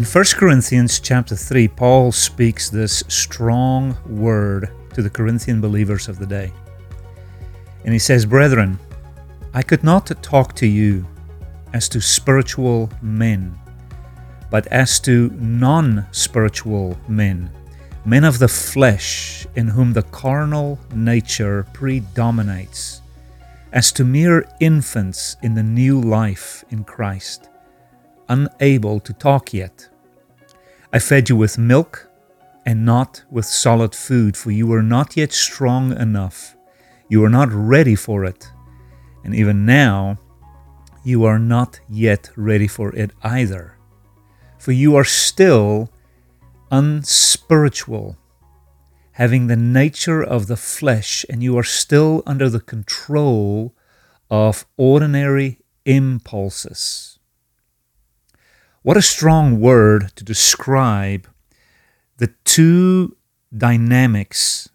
In 1 Corinthians chapter 3, Paul speaks this strong word to the Corinthian believers of the day. And he says, Brethren, I could not talk to you as to spiritual men, but as to non spiritual men, men of the flesh, in whom the carnal nature predominates, as to mere infants in the new life in Christ, unable to talk yet I fed you with milk and not with solid food, for you were not yet strong enough. You are not ready for it. And even now, you are not yet ready for it either. For you are still unspiritual, having the nature of the flesh, and you are still under the control of ordinary impulses. What a strong word to describe the two dynamics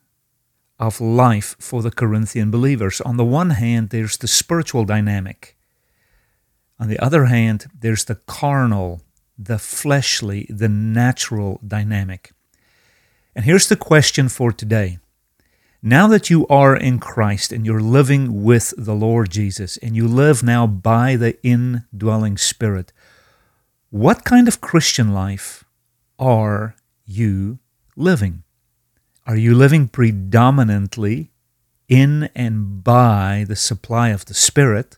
of life for the Corinthian believers. On the one hand, there's the spiritual dynamic. On the other hand, there's the carnal, the fleshly, the natural dynamic. And here's the question for today. Now that you are in Christ and you're living with the Lord Jesus, and you live now by the indwelling Spirit, what kind of Christian life are you living? Are you living predominantly in and by the supply of the Spirit?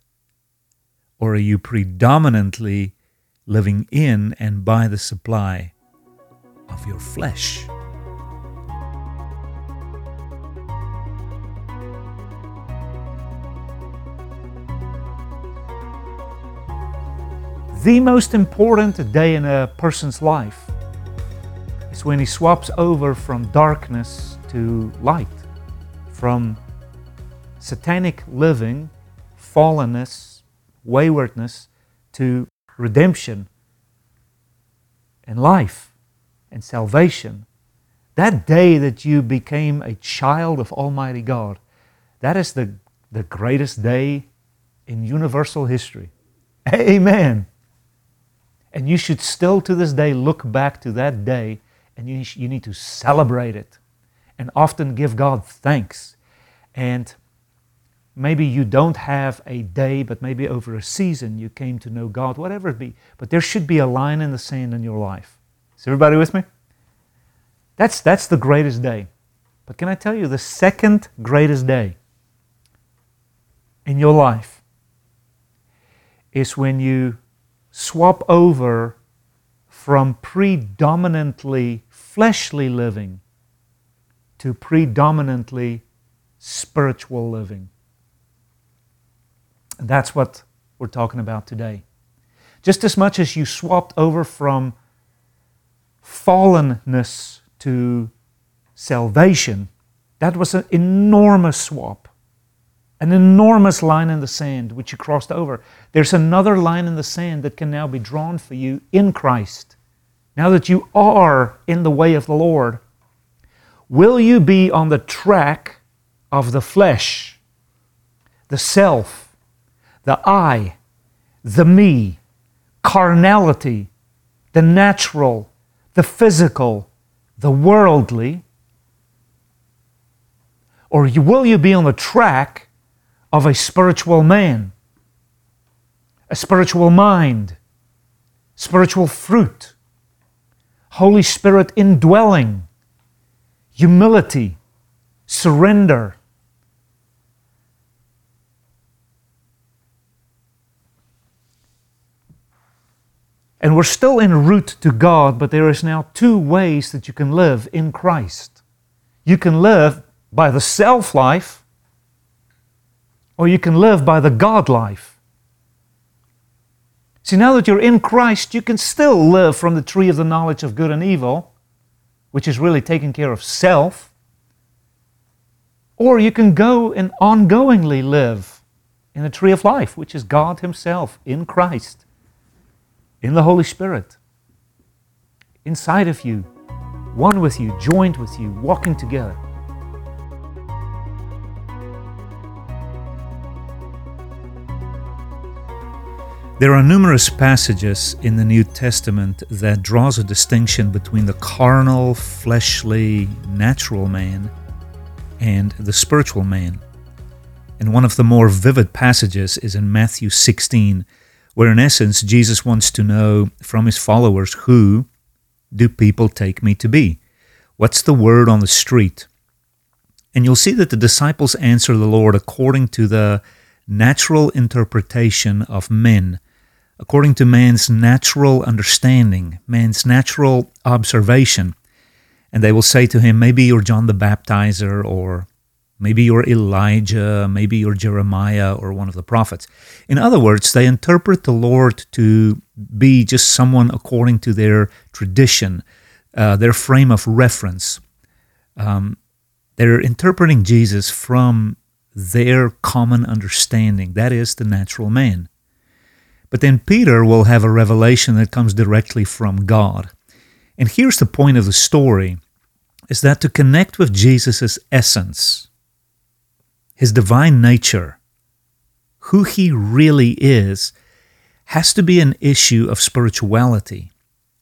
Or are you predominantly living in and by the supply of your flesh? The most important day in a person's life is when he swaps over from darkness to light, from satanic living, fallenness, waywardness, to redemption and life and salvation. That day that you became a child of Almighty God, that is the, the greatest day in universal history. Amen. And you should still to this day look back to that day and you, you need to celebrate it and often give God thanks. And maybe you don't have a day, but maybe over a season you came to know God, whatever it be. But there should be a line in the sand in your life. Is everybody with me? That's, that's the greatest day. But can I tell you the second greatest day in your life is when you swap over from predominantly fleshly living to predominantly spiritual living. And that's what we're talking about today. Just as much as you swapped over from fallenness to salvation, that was an enormous swap an enormous line in the sand which you crossed over. There's another line in the sand that can now be drawn for you in Christ. Now that you are in the way of the Lord, will you be on the track of the flesh, the self, the I, the me, carnality, the natural, the physical, the worldly? Or will you be on the track of a spiritual man, a spiritual mind, spiritual fruit, Holy Spirit indwelling, humility, surrender. And we're still en route to God, but there is now two ways that you can live in Christ. You can live by the self life or you can live by the God life. See, now that you're in Christ, you can still live from the tree of the knowledge of good and evil, which is really taking care of self. Or you can go and ongoingly live in the tree of life, which is God Himself in Christ, in the Holy Spirit, inside of you, one with you, joined with you, walking together. There are numerous passages in the New Testament that draws a distinction between the carnal, fleshly, natural man and the spiritual man. And one of the more vivid passages is in Matthew 16, where in essence Jesus wants to know from his followers who do people take me to be? What's the word on the street? And you'll see that the disciples answer the Lord according to the natural interpretation of men according to man's natural understanding, man's natural observation. And they will say to him, Maybe you're John the Baptizer, or maybe you're Elijah, maybe you're Jeremiah, or one of the prophets. In other words, they interpret the Lord to be just someone according to their tradition, uh, their frame of reference. Um, they're interpreting Jesus from their common understanding, that is, the natural man. But then Peter will have a revelation that comes directly from God. And here's the point of the story is that to connect with Jesus' essence, his divine nature, who he really is, has to be an issue of spirituality,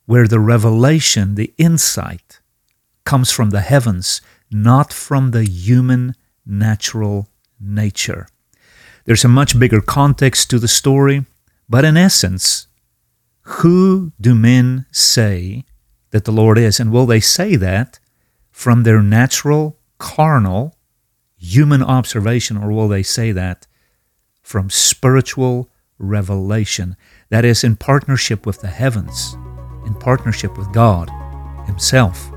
where the revelation, the insight, comes from the heavens, not from the human natural nature. There's a much bigger context to the story. But in essence, who do men say that the Lord is? And will they say that from their natural, carnal, human observation, or will they say that from spiritual revelation? That is, in partnership with the heavens, in partnership with God Himself.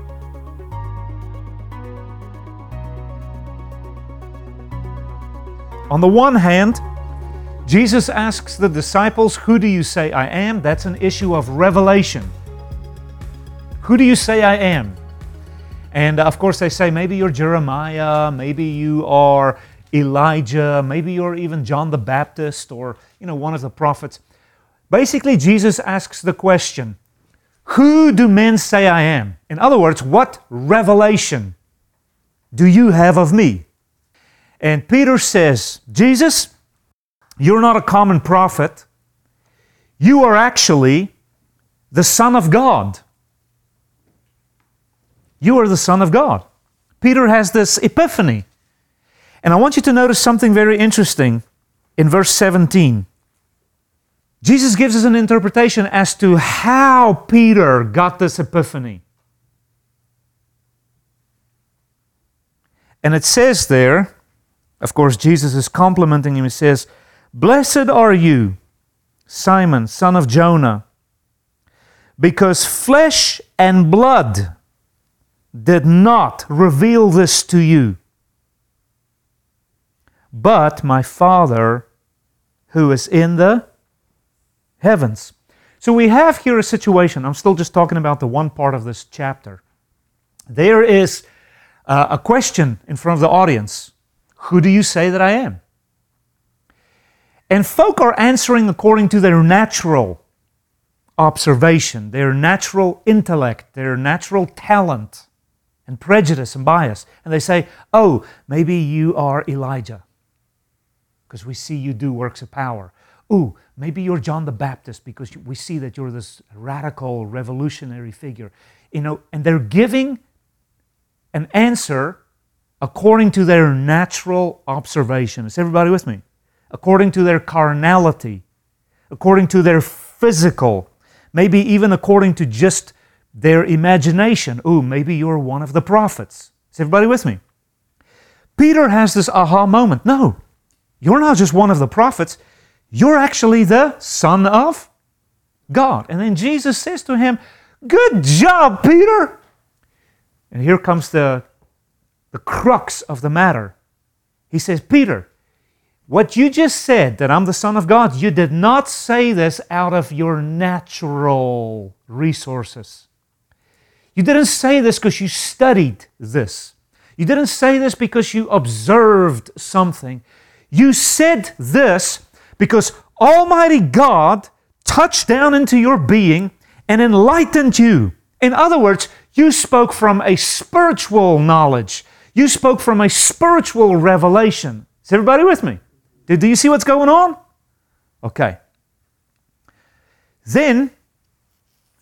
On the one hand, Jesus asks the disciples, Who do you say I am? That's an issue of revelation. Who do you say I am? And uh, of course, they say, Maybe you're Jeremiah, maybe you are Elijah, maybe you're even John the Baptist or, you know, one of the prophets. Basically, Jesus asks the question, Who do men say I am? In other words, what revelation do you have of me? And Peter says, Jesus, you're not a common prophet. You are actually the Son of God. You are the Son of God. Peter has this epiphany. And I want you to notice something very interesting in verse 17. Jesus gives us an interpretation as to how Peter got this epiphany. And it says there, of course, Jesus is complimenting him. He says, Blessed are you, Simon, son of Jonah, because flesh and blood did not reveal this to you, but my Father who is in the heavens. So we have here a situation. I'm still just talking about the one part of this chapter. There is uh, a question in front of the audience Who do you say that I am? And folk are answering according to their natural observation, their natural intellect, their natural talent, and prejudice and bias. And they say, Oh, maybe you are Elijah, because we see you do works of power. Ooh, maybe you're John the Baptist, because we see that you're this radical, revolutionary figure. You know, and they're giving an answer according to their natural observation. Is everybody with me? According to their carnality, according to their physical, maybe even according to just their imagination. Ooh, maybe you're one of the prophets. Is everybody with me? Peter has this aha moment. No, you're not just one of the prophets, you're actually the Son of God. And then Jesus says to him, Good job, Peter. And here comes the, the crux of the matter. He says, Peter, What you just said, that I'm the Son of God, you did not say this out of your natural resources. You didn't say this because you studied this. You didn't say this because you observed something. You said this because Almighty God touched down into your being and enlightened you. In other words, you spoke from a spiritual knowledge. You spoke from a spiritual revelation. Is everybody with me? Do you see what's going on? Okay. Then,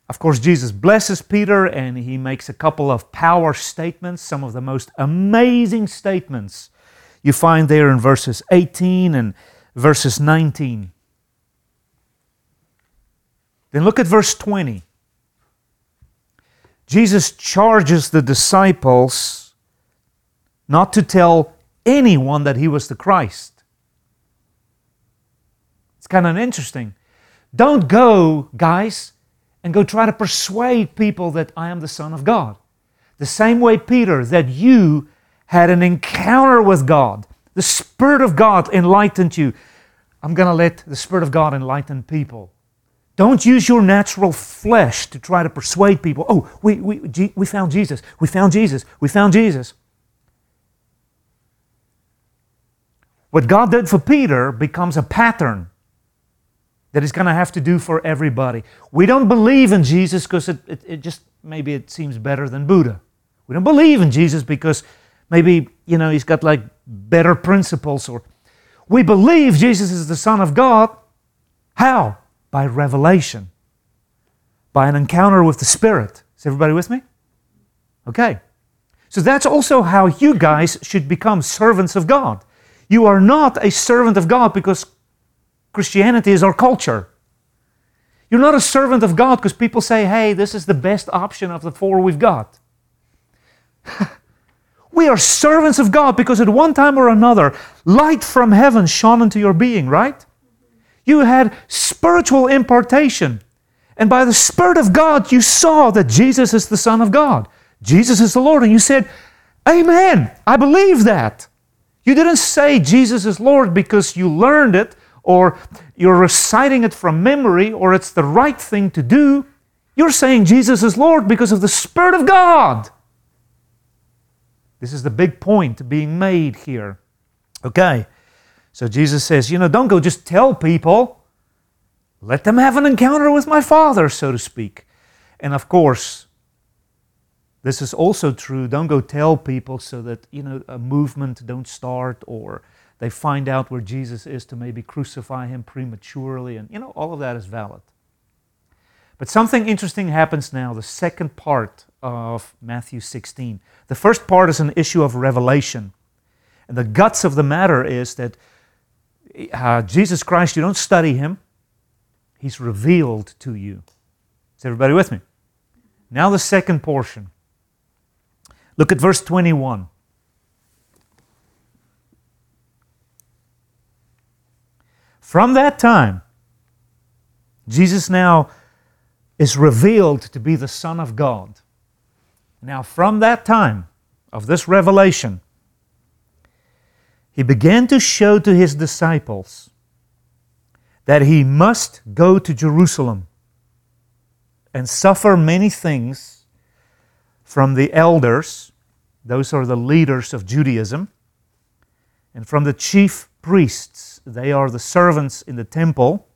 of course, Jesus blesses Peter and he makes a couple of power statements, some of the most amazing statements you find there in verses 18 and verses 19. Then look at verse 20. Jesus charges the disciples not to tell anyone that he was the Christ. Kind of interesting. Don't go, guys, and go try to persuade people that I am the Son of God. The same way, Peter, that you had an encounter with God. The Spirit of God enlightened you. I'm going to let the Spirit of God enlighten people. Don't use your natural flesh to try to persuade people. Oh, we, we, we found Jesus. We found Jesus. We found Jesus. What God did for Peter becomes a pattern that he's going to have to do for everybody. We don't believe in Jesus because it, it, it, just maybe it seems better than Buddha. We don't believe in Jesus because maybe, you know, he's got like better principles or we believe Jesus is the Son of God. How? by revelation, by an encounter with the Spirit. Is everybody with me? Okay. So that's also how you guys should become servants of God. You are not a servant of God because Christianity is our culture. You're not a servant of God because people say, hey, this is the best option of the four we've got. we are servants of God because at one time or another, light from heaven shone into your being, right? You had spiritual impartation. And by the Spirit of God, you saw that Jesus is the Son of God. Jesus is the Lord. And you said, Amen. I believe that. You didn't say Jesus is Lord because you learned it or you're reciting it from memory or it's the right thing to do. You're saying Jesus is Lord because of the Spirit of God. This is the big point being made here. Okay. So Jesus says, you know, don't go just tell people. Let them have an encounter with my Father, so to speak. And of course, this is also true. Don't go tell people so that, you know, a movement don't start or they find out where Jesus is to maybe crucify him prematurely. And, you know, all of that is valid. But something interesting happens now, the second part of Matthew 16. The first part is an issue of revelation. And the guts of the matter is that uh, Jesus Christ, you don't study him, he's revealed to you. Is everybody with me? Now, the second portion. Look at verse 21. From that time, Jesus now is revealed to be the Son of God. Now, from that time of this revelation, he began to show to his disciples that he must go to Jerusalem and suffer many things from the elders, those are the leaders of Judaism, and from the chief priests, they are the servants in the temple,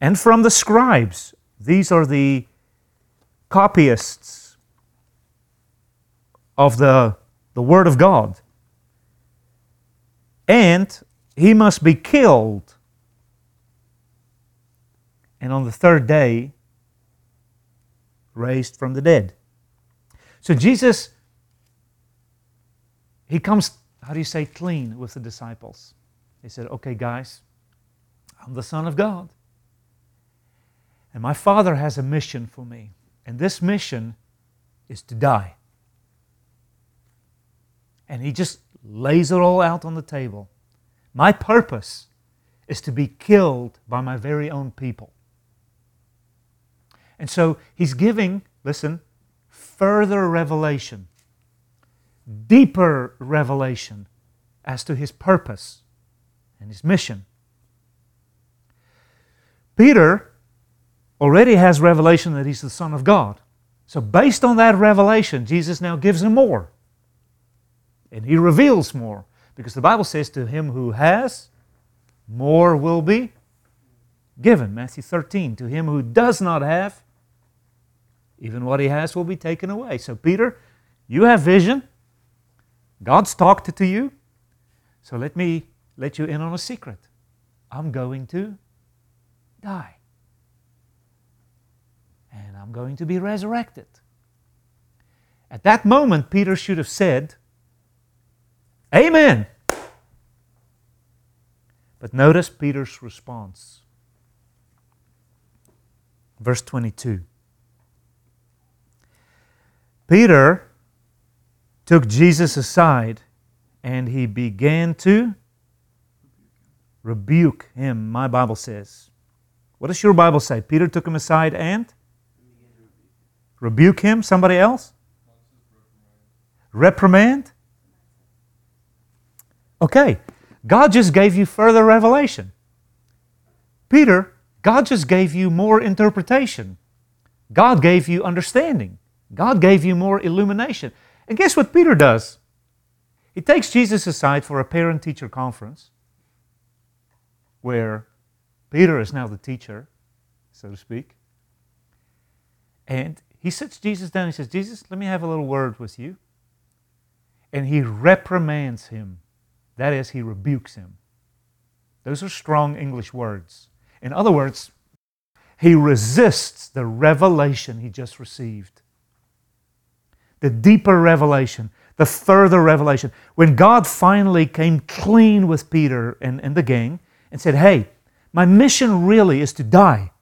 and from the scribes, these are the copyists of the, the Word of God and he must be killed. And on the third day, raised from the dead. So Jesus, he comes, how do you say, clean with the disciples. He said, Okay, guys, I'm the Son of God. And my Father has a mission for me. And this mission is to die. And he just lays it all out on the table. My purpose is to be killed by my very own people. And so he's giving, listen, further revelation, deeper revelation as to his purpose. And his mission. Peter already has revelation that he's the Son of God. So, based on that revelation, Jesus now gives him more. And he reveals more. Because the Bible says, To him who has, more will be given. Matthew 13. To him who does not have, even what he has will be taken away. So, Peter, you have vision. God's talked to you. So, let me let you in on a secret. I'm going to die. And I'm going to be resurrected. At that moment, Peter should have said, Amen. But notice Peter's response. Verse 22. Peter took Jesus aside and he began to rebuke him, my Bible says. What does your Bible say? Peter took him aside and rebuke him. Somebody else? Reprimand? Okay, God just gave you further revelation. Peter, God just gave you more interpretation. God gave you understanding. God gave you more illumination. And guess what Peter does? He takes Jesus aside for a parent teacher conference where Peter is now the teacher, so to speak. And he sits Jesus down and he says, Jesus, let me have a little word with you. And he reprimands him. That is, he rebukes him. Those are strong English words. In other words, he resists the revelation he just received. The deeper revelation, the further revelation. When God finally came clean with Peter and, and the gang and said, Hey, my mission really is to die.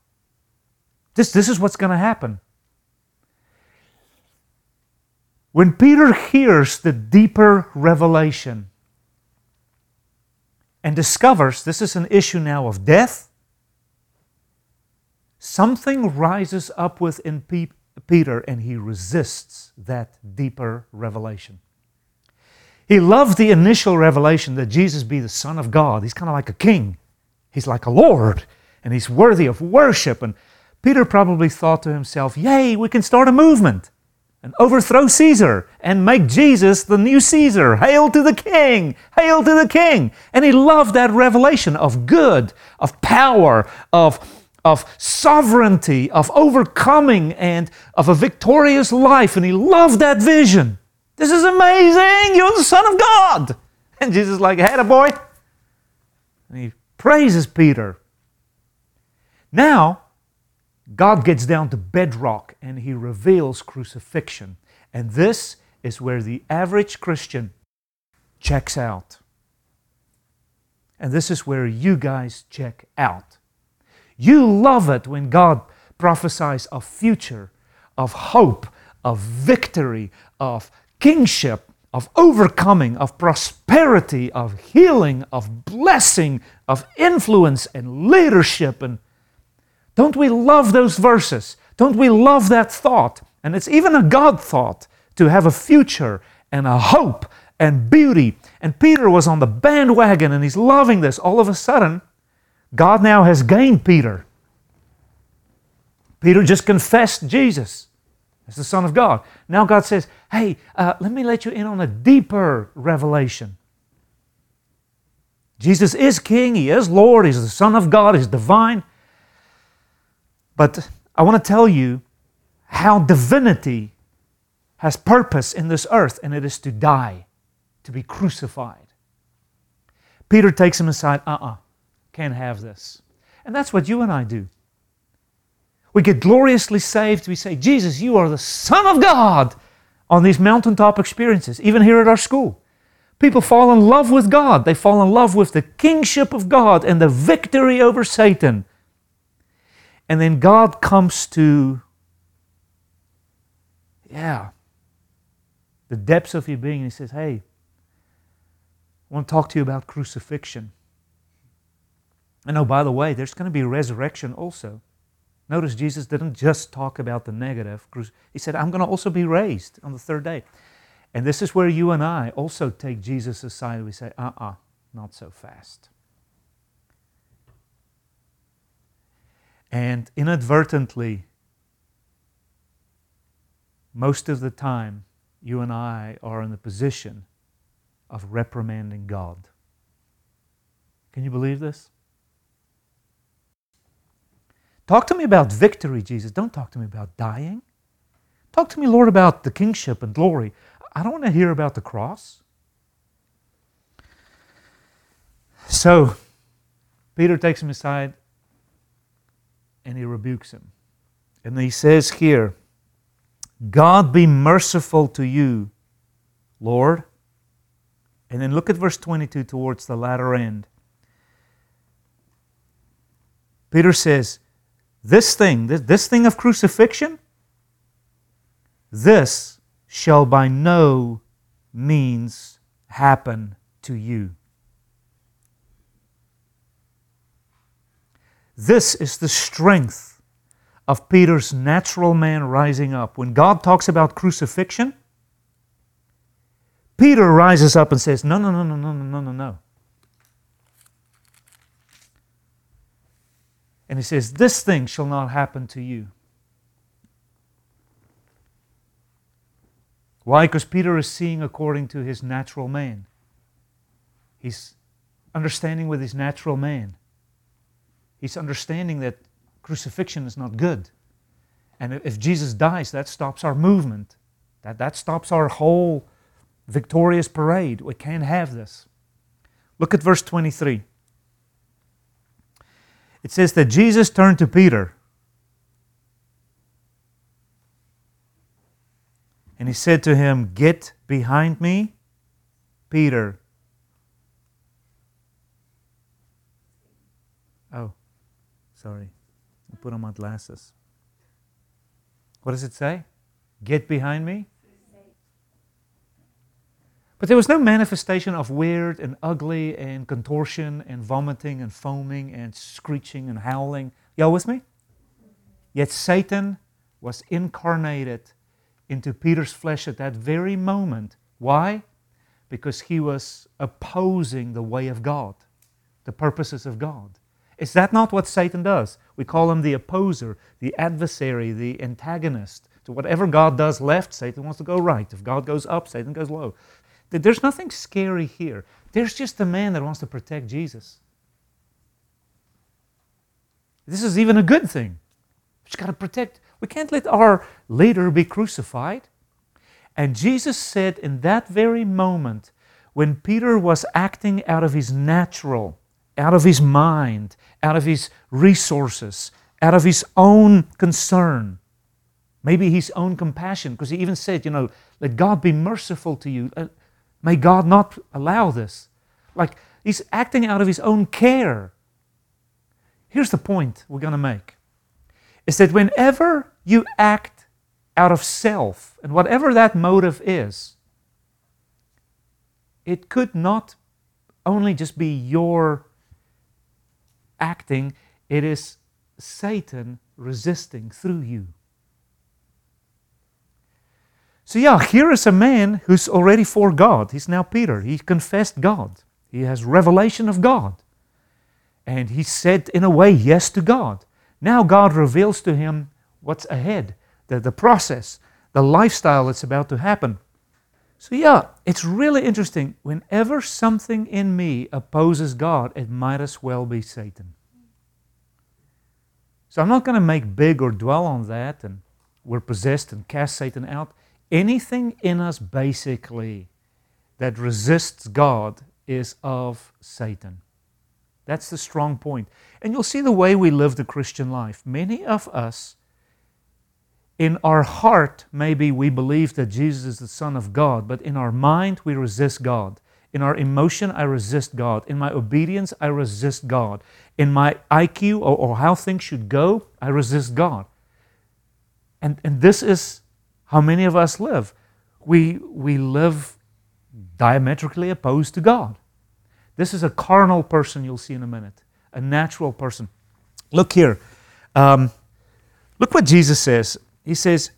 This, this is what's going to happen. When Peter hears the deeper revelation, and discovers this is an issue now of death, something rises up within Peter and he resists that deeper revelation. He loved the initial revelation that Jesus be the Son of God. He's kind of like a king, he's like a Lord, and he's worthy of worship. And Peter probably thought to himself, Yay, we can start a movement and overthrow Caesar and make Jesus the new Caesar. Hail to the King! Hail to the King! And he loved that revelation of good, of power, of, of sovereignty, of overcoming, and of a victorious life. And he loved that vision. This is amazing! You're the Son of God! And Jesus like, hey, boy. And he praises Peter. Now, God gets down to bedrock and he reveals crucifixion. And this is where the average Christian checks out. And this is where you guys check out. You love it when God prophesies of future, of hope, of victory, of kingship, of overcoming, of prosperity, of healing, of blessing, of influence and leadership and don't we love those verses? Don't we love that thought? And it's even a God thought to have a future and a hope and beauty. And Peter was on the bandwagon and he's loving this. All of a sudden, God now has gained Peter. Peter just confessed Jesus as the Son of God. Now God says, Hey, uh, let me let you in on a deeper revelation. Jesus is King, He is Lord, He's the Son of God, He's divine. But I want to tell you how divinity has purpose in this earth, and it is to die, to be crucified. Peter takes him aside, uh uh-uh, uh, can't have this. And that's what you and I do. We get gloriously saved. We say, Jesus, you are the Son of God on these mountaintop experiences, even here at our school. People fall in love with God. They fall in love with the kingship of God and the victory over Satan. And then God comes to, yeah, the depths of your being and He says, Hey, I want to talk to you about crucifixion. And oh, by the way, there's going to be resurrection also. Notice Jesus didn't just talk about the negative. He said, I'm going to also be raised on the third day. And this is where you and I also take Jesus aside. We say, uh uh-uh, uh not so fast. And inadvertently, most of the time, you and I are in the position of reprimanding God. Can you believe this? Talk to me about victory, Jesus. Don't talk to me about dying. Talk to me, Lord, about the kingship and glory. I don't want to hear about the cross. So, Peter takes him aside and he rebukes him. And he says here, God be merciful to you, Lord. And then look at verse 22 towards the latter end. Peter says, This thing, this, this thing of crucifixion, this shall by no means happen to you. This is the strength of Peter's natural man rising up. When God talks about crucifixion, Peter rises up and says, No, no, no, no, no, no, no, no. And he says, This thing shall not happen to you. Why? Because Peter is seeing according to his natural man. He's understanding with his natural man. He's understanding that crucifixion is not good. And if Jesus dies, that stops our movement. That, that stops our whole victorious parade. We can't have this. Look at verse 23. It says that Jesus turned to Peter and he said to him, Get behind me, Peter. Oh. Sorry. I put on my glasses. What does it say? Get behind me? But there was no manifestation of weird and ugly and contortion and vomiting and foaming and screeching and howling. Y'all with me? Yet Satan was incarnated into Peter's flesh at that very moment. Why? Because he was opposing the way of God, the purposes of God. Is that not what Satan does? We call him the opposer, the adversary, the antagonist. To whatever God does left, Satan wants to go right. If God goes up, Satan goes low. There's nothing scary here. There's just a man that wants to protect Jesus. This is even a good thing. We've got to protect. We can't let our leader be crucified. And Jesus said in that very moment, when Peter was acting out of his natural, out of his mind, out of his resources, out of his own concern, maybe his own compassion, because he even said, you know, let God be merciful to you. May God not allow this. Like he's acting out of his own care. Here's the point we're going to make is that whenever you act out of self, and whatever that motive is, it could not only just be your acting, it is Satan resisting through you. So, yeah, here is a man who's already for God. He's now Peter. He confessed God, he has revelation of God. And he said, in a way, yes to God. Now, God reveals to him what's ahead, the, the process, the lifestyle that's about to happen. So, yeah, it's really interesting. Whenever something in me opposes God, it might as well be Satan. So, I'm not going to make big or dwell on that and we're possessed and cast Satan out. Anything in us, basically, that resists God is of Satan. That's the strong point. And you'll see the way we live the Christian life. Many of us in our heart, maybe we believe that Jesus is the Son of God, but in our mind, we resist God. In our emotion, I resist God. In my obedience, I resist God. In my IQ or, or how things should go, I resist God. And, and this is how many of us live. We, we live diametrically opposed to God. This is a carnal person you'll see in a minute, a natural person. Look here. Um, look what Jesus says he says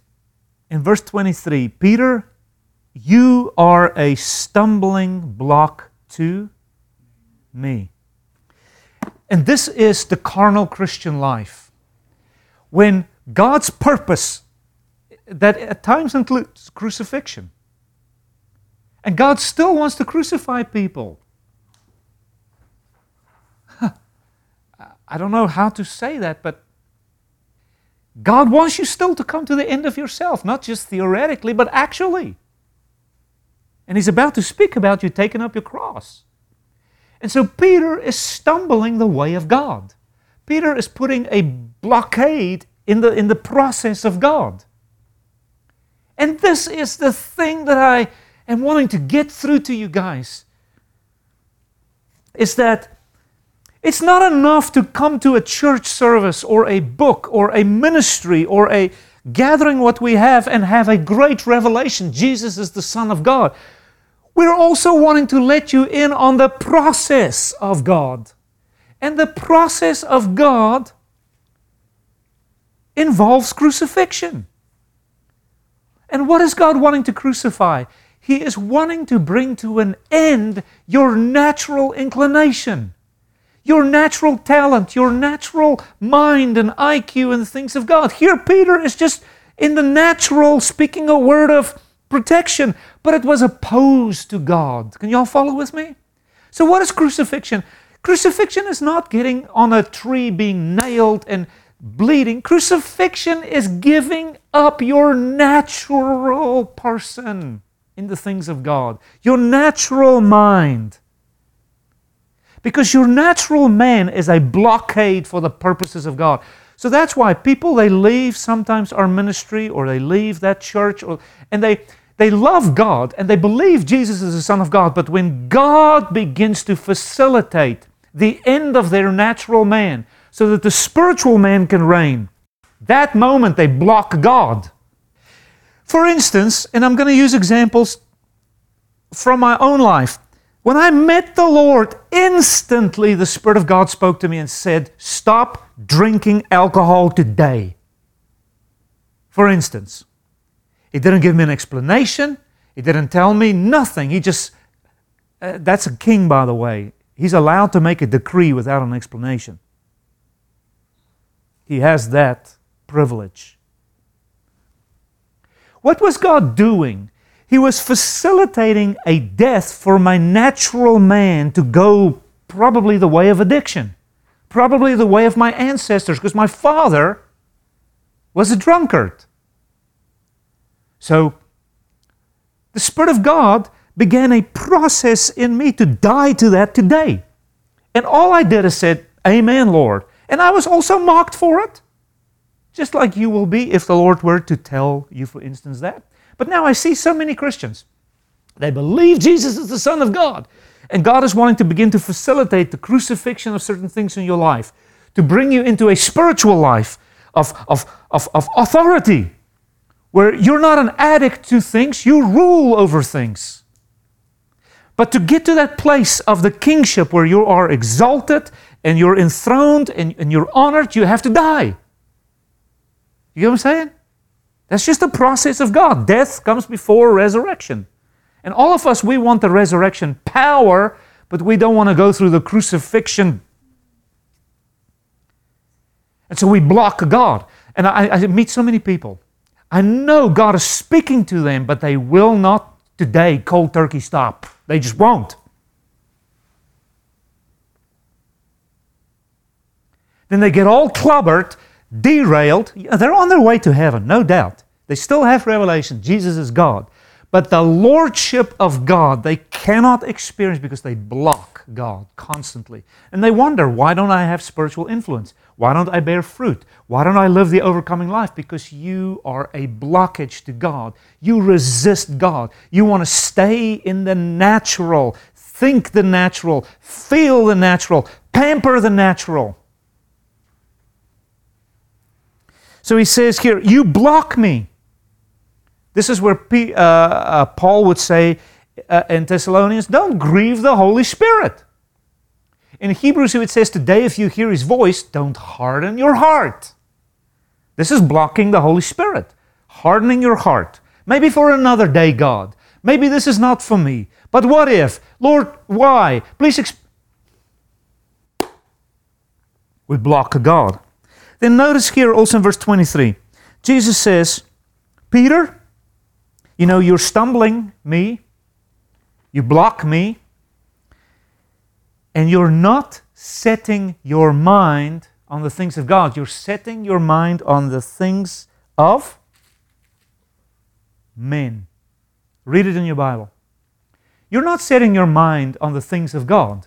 in verse 23 Peter, you are a stumbling block to me. And this is the carnal Christian life. when God's purpose, that at times includes crucifixion, and God still wants to crucify people. I don't know how to say that, but God wants you still to come to the end of yourself, not just theoretically, but actually. And He's about to speak about you taking up your cross. And so Peter is stumbling the way of God. Peter is putting a blockade in the, in the process of God. And this is the thing that I am wanting to get through to you guys is that it's not enough to come to a church service or a book or a ministry or a gathering what we have and have a great revelation. Jesus is the Son of God. We're also wanting to let you in on the process of God. And the process of God involves crucifixion. And what is God wanting to crucify? He is wanting to bring to an end your natural inclination your natural talent, your natural mind and IQ and things of God. Here, Peter is just in the natural speaking a word of protection, but it was opposed to God. Can y'all follow with me? So, what is crucifixion? Crucifixion is not getting on a tree, being nailed and bleeding. Crucifixion is giving up your natural person in the things of God, your natural mind. Because your natural man is a blockade for the purposes of God. So that's why people they leave sometimes our ministry or they leave that church or, and they they love God and they believe Jesus is the Son of God, but when God begins to facilitate the end of their natural man so that the spiritual man can reign, that moment they block God. For instance, and I'm going to use examples from my own life. When I met the Lord, instantly the Spirit of God spoke to me and said, Stop drinking alcohol today. For instance, He didn't give me an explanation, He didn't tell me nothing. He just, uh, that's a king, by the way. He's allowed to make a decree without an explanation. He has that privilege. What was God doing he was facilitating a death for my natural man to go probably the way of addiction, probably the way of my ancestors, because my father was a drunkard. So the Spirit of God began a process in me to die to that today. And all I did is said, Amen, Lord. And I was also mocked for it, just like you will be if the Lord were to tell you, for instance, that. But now I see so many Christians. They believe Jesus is the Son of God. And God is wanting to begin to facilitate the crucifixion of certain things in your life, to bring you into a spiritual life of, of, of, of authority, where you're not an addict to things, you rule over things. But to get to that place of the kingship where you are exalted and you're enthroned and, and you're honored, you have to die. You get what I'm saying? That's just the process of God. Death comes before resurrection. And all of us, we want the resurrection power, but we don't want to go through the crucifixion. And so we block God. And I, I meet so many people. I know God is speaking to them, but they will not today cold turkey stop. They just won't. Then they get all clubbered derailed. They're on their way to heaven, no doubt. They still have revelation. Jesus is God. But the lordship of God they cannot experience because they block God constantly. And they wonder, why don't I have spiritual influence? Why don't I bear fruit? Why don't I live the overcoming life? Because you are a blockage to God. You resist God. You want to stay in the natural, think the natural, feel the natural, pamper the natural. So he says here, You block me. This is where P, uh, uh, Paul would say uh, in Thessalonians, Don't grieve the Holy Spirit. In Hebrews, it says, Today, if you hear his voice, don't harden your heart. This is blocking the Holy Spirit, hardening your heart. Maybe for another day, God. Maybe this is not for me. But what if? Lord, why? Please exp- We block God. Then notice here also in verse 23, Jesus says, Peter, you know, you're stumbling me, you block me, and you're not setting your mind on the things of God. You're setting your mind on the things of men. Read it in your Bible. You're not setting your mind on the things of God.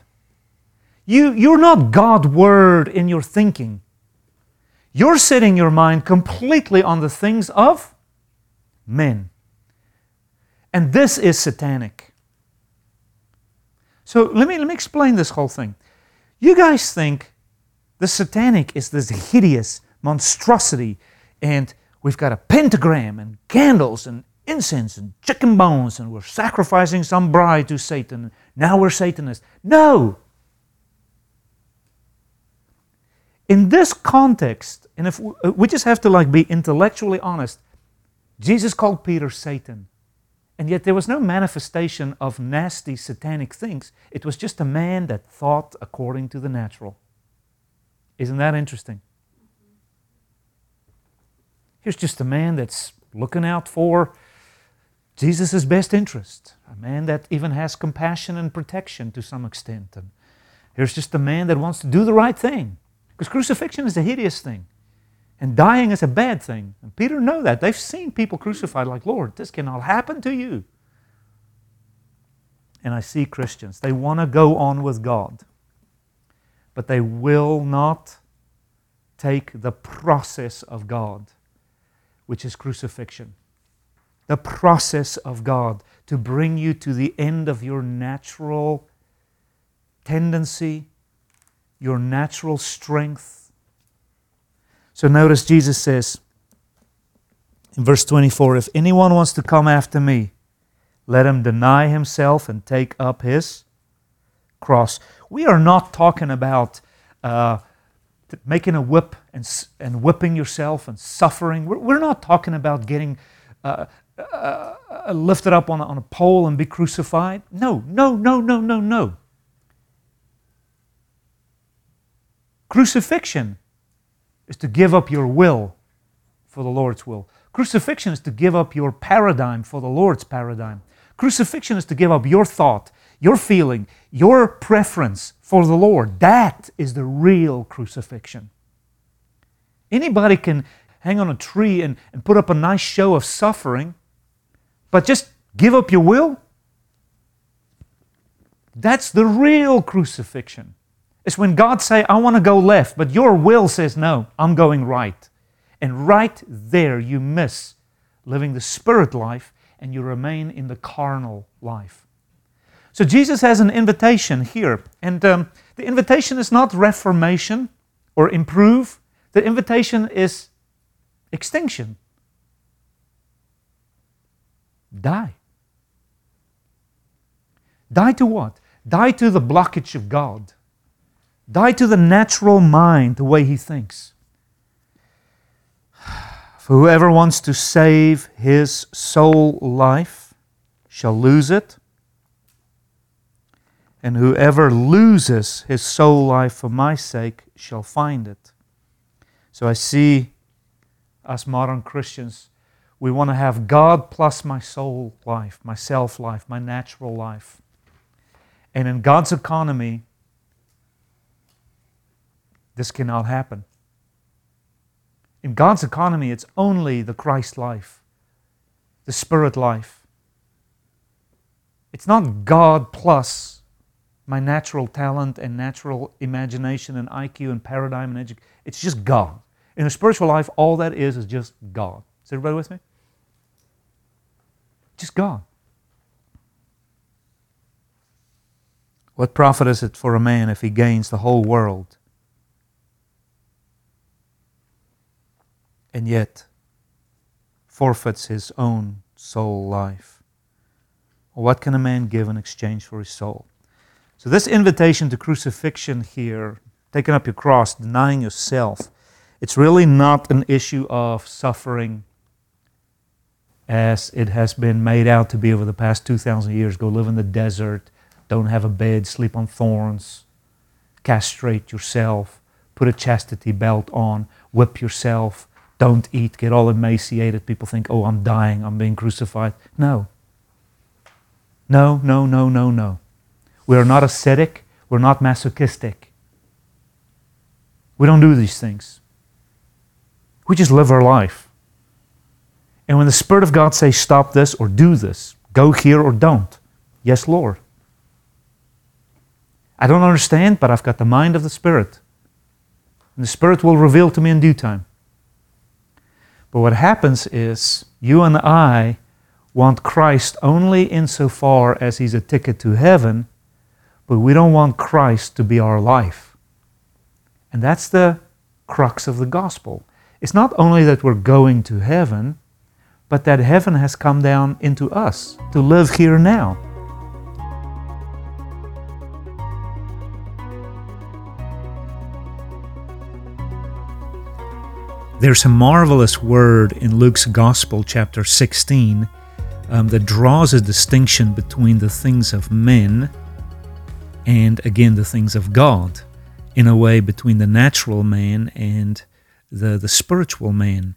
You, you're not God word in your thinking. You're setting your mind completely on the things of men. And this is satanic. So let me, let me explain this whole thing. You guys think the satanic is this hideous monstrosity, and we've got a pentagram and candles and incense and chicken bones, and we're sacrificing some bride to Satan. Now we're Satanists. No! In this context, and if we, uh, we just have to like be intellectually honest, Jesus called Peter Satan. And yet there was no manifestation of nasty satanic things. It was just a man that thought according to the natural. Isn't that interesting? Here's just a man that's looking out for Jesus' best interest, a man that even has compassion and protection to some extent. And here's just a man that wants to do the right thing. Because crucifixion is a hideous thing. And dying is a bad thing. And Peter know that. They've seen people crucified like, Lord, this cannot happen to you. And I see Christians. They want to go on with God. But they will not take the process of God, which is crucifixion. The process of God to bring you to the end of your natural tendency, your natural strength, so notice Jesus says in verse 24 If anyone wants to come after me, let him deny himself and take up his cross. We are not talking about uh, making a whip and, and whipping yourself and suffering. We're, we're not talking about getting uh, uh, uh lifted up on on a pole and be crucified. No, no, no, no, no, no. Crucifixion is to give up your will for the Lord's will. Crucifixion is to give up your paradigm for the Lord's paradigm. Crucifixion is to give up your thought, your feeling, your preference for the Lord. That is the real crucifixion. Anybody can hang on a tree and, and put up a nice show of suffering, but just give up your will? That's the real crucifixion. It's when God say, I want to go left, but your will says, no, I'm going right. And right there you miss living the spirit life and you remain in the carnal life. So Jesus has an invitation here. And um, the invitation is not reformation or improve, the invitation is extinction. Die. Die to what? Die to the blockage of God. Die to the natural mind, the way he thinks. For whoever wants to save his soul life shall lose it, and whoever loses his soul life for my sake shall find it. So I see us modern Christians, we want to have God plus my soul life, my self life, my natural life. And in God's economy, this cannot happen. In God's economy, it's only the Christ life, the Spirit life. It's not God plus my natural talent and natural imagination and IQ and paradigm and education. It's just God. In a spiritual life, all that is is just God. Is everybody with me? Just God. What profit is it for a man if he gains the whole world and yet forfeits his own soul life. What can a man give in exchange for his soul? So, this invitation to crucifixion here, taking up your cross, denying yourself, it's really not an issue of suffering as it has been made out to be over the past 2,000 years. Go live in the desert, don't have a bed, sleep on thorns, castrate yourself, put a chastity belt on, whip yourself, don't eat, get all emaciated. People think, oh, I'm dying, I'm being crucified. No. No, no, no, no, no. We are not ascetic, we're not masochistic. We don't do these things. We just live our life. And when the Spirit of God says, stop this or do this, go here or don't, yes, Lord. I don't understand, but I've got the mind of the Spirit. And the Spirit will reveal to me in due time. But what happens is you and I want Christ only insofar as He's a ticket to heaven, but we don't want Christ to be our life. And that's the crux of the gospel. It's not only that we're going to heaven, but that heaven has come down into us to live here now. There's a marvelous word in Luke's Gospel, chapter 16, um, that draws a distinction between the things of men and, again, the things of God, in a way, between the natural man and the, the spiritual man.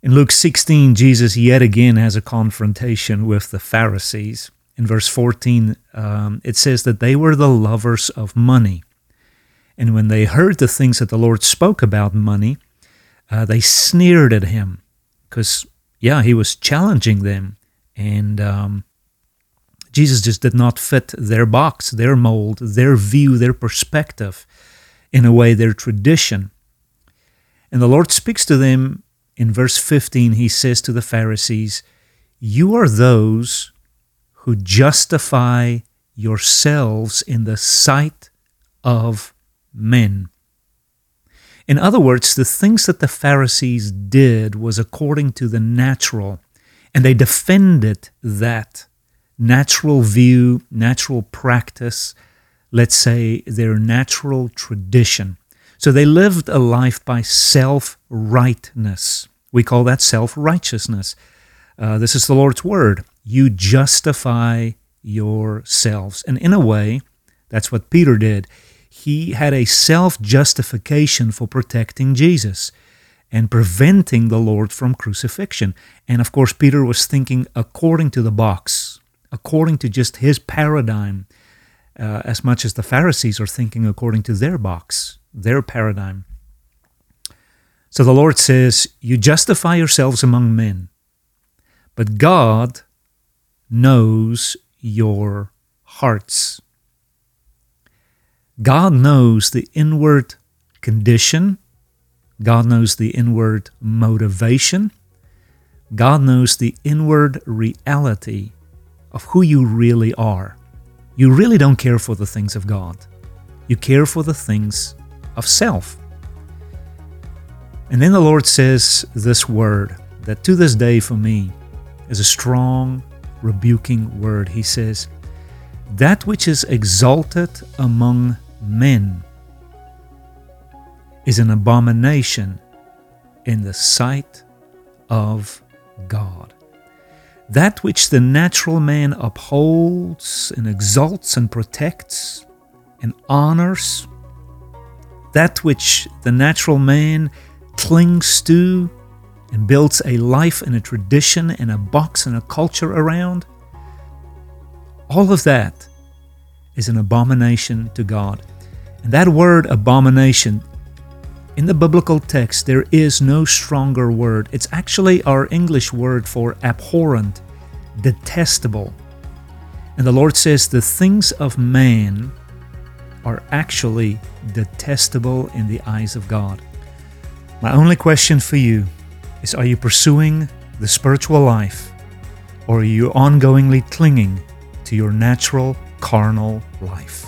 In Luke 16, Jesus yet again has a confrontation with the Pharisees. In verse 14, um, it says that they were the lovers of money. And when they heard the things that the Lord spoke about money, uh, they sneered at him because, yeah, he was challenging them. And um, Jesus just did not fit their box, their mold, their view, their perspective, in a way, their tradition. And the Lord speaks to them in verse 15. He says to the Pharisees, You are those who justify yourselves in the sight of men. In other words, the things that the Pharisees did was according to the natural, and they defended that natural view, natural practice, let's say their natural tradition. So they lived a life by self rightness. We call that self righteousness. Uh, this is the Lord's word. You justify yourselves. And in a way, that's what Peter did he had a self justification for protecting Jesus and preventing the Lord from crucifixion. And of course, Peter was thinking according to the box, according to just his paradigm, uh, as much as the Pharisees are thinking according to their box, their paradigm. So the Lord says, You justify yourselves among men, but God knows your hearts. God knows the inward condition, God knows the inward motivation, God knows the inward reality of who you really are. You really don't care for the things of God, you care for the things of self. And then the Lord says this word that to this day for me is a strong, rebuking word. He says, That which is exalted among men is an abomination in the sight of God. That which the natural man upholds and exalts and protects and honors, that which the natural man clings to and builds a life and a tradition and a box and a culture around, all of that is an abomination to God. And that word abomination, in the biblical text, there is no stronger word. It's actually our English word for abhorrent, detestable. And the Lord says the things of man are actually detestable in the eyes of God. My only question for you is Are you pursuing the spiritual life, or are you ongoingly clinging to your natural carnal life?